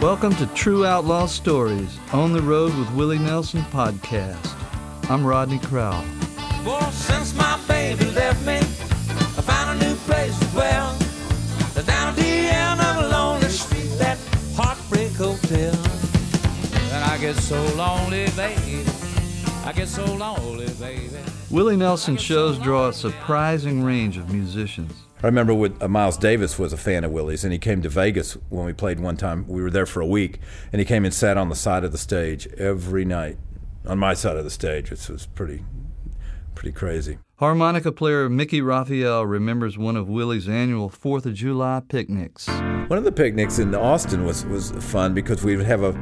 Welcome to True Outlaw Stories On the Road with Willie Nelson podcast. I'm Rodney Crowell. Well, since my baby left me, I found a new place to dwell. Down at the end of a lonely street, that heartbreak hotel. And I get so lonely, baby. I get so lonely, baby. Willie Nelson shows draw a surprising range of musicians. I remember with, uh, Miles Davis was a fan of Willie's, and he came to Vegas when we played one time. We were there for a week, and he came and sat on the side of the stage every night, on my side of the stage, which was pretty, pretty crazy. Harmonica player Mickey Raphael remembers one of Willie's annual Fourth of July picnics. One of the picnics in Austin was was fun because we would have a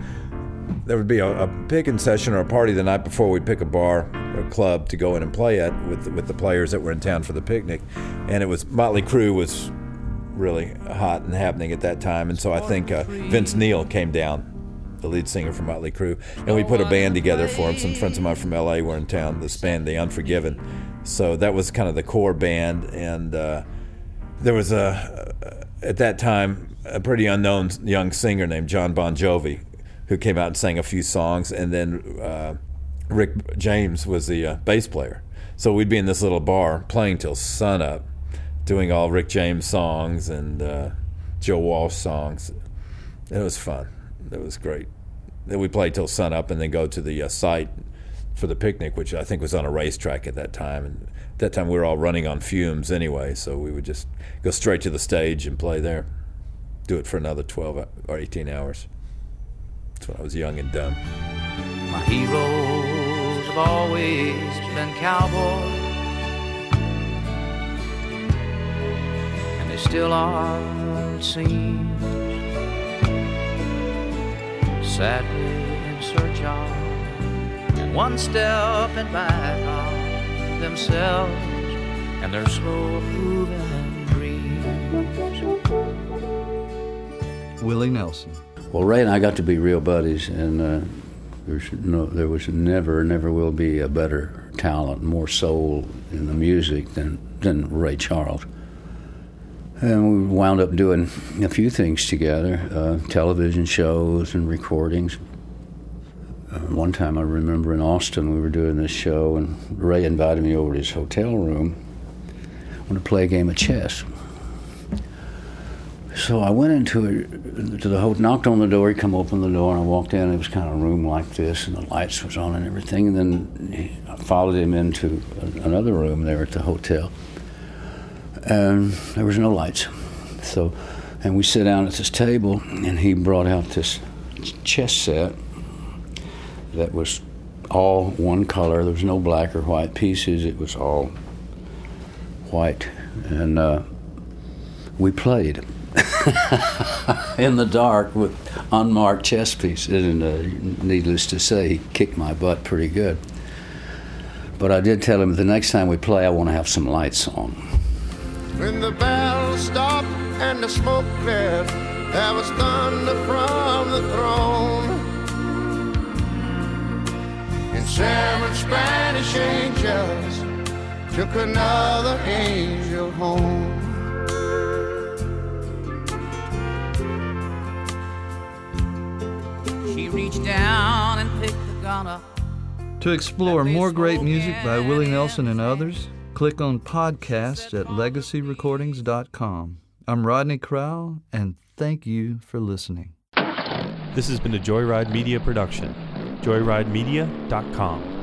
there would be a, a picking session or a party the night before. We'd pick a bar club to go in and play at with with the players that were in town for the picnic, and it was Motley Crue was really hot and happening at that time, and so I think uh, Vince Neil came down. The lead singer from Motley Crue, and we put a band together for him. Some friends of mine from LA were in town. This band, The Unforgiven, so that was kind of the core band. And uh, there was a at that time a pretty unknown young singer named Jon Bon Jovi who came out and sang a few songs, and then uh, Rick James was the uh, bass player. So we'd be in this little bar playing till sunup, doing all Rick James songs and uh, Joe Walsh songs. It was fun. It was great. Then we played till sunup, and then go to the uh, site for the picnic, which I think was on a racetrack at that time. And at that time, we were all running on fumes anyway, so we would just go straight to the stage and play there. Do it for another 12 or 18 hours. That's when I was young and dumb. My heroes have always been cowboys, and they still are, it seems. Sadly in search of, and one step in back of themselves and their slow moving dreams. Willie Nelson. Well, Ray and I got to be real buddies, and uh, there's no, there was never, never will be a better talent, more soul in the music than than Ray Charles. And we wound up doing a few things together, uh, television shows and recordings. Uh, one time I remember in Austin we were doing this show, and Ray invited me over to his hotel room. I want to play a game of chess. So I went into it, to the hotel, knocked on the door. He come open the door, and I walked in. It was kind of a room like this, and the lights was on and everything. And then he, I followed him into another room there at the hotel, and there was no lights. So, and we sit down at this table, and he brought out this chess set that was all one color. There was no black or white pieces. It was all white, and uh, we played. in the dark with unmarked chess pieces, and uh, needless to say, he kicked my butt pretty good. But I did tell him the next time we play, I want to have some lights on. When the bells stopped and the smoke cleared, there was thunder from the throne. And seven Spanish angels took another angel home. She reached down and picked the gun up. To explore more great music by Willie Nelson and others, click on podcast at legacyrecordings.com. I'm Rodney Crowell, and thank you for listening. This has been a Joyride Media production. JoyrideMedia.com.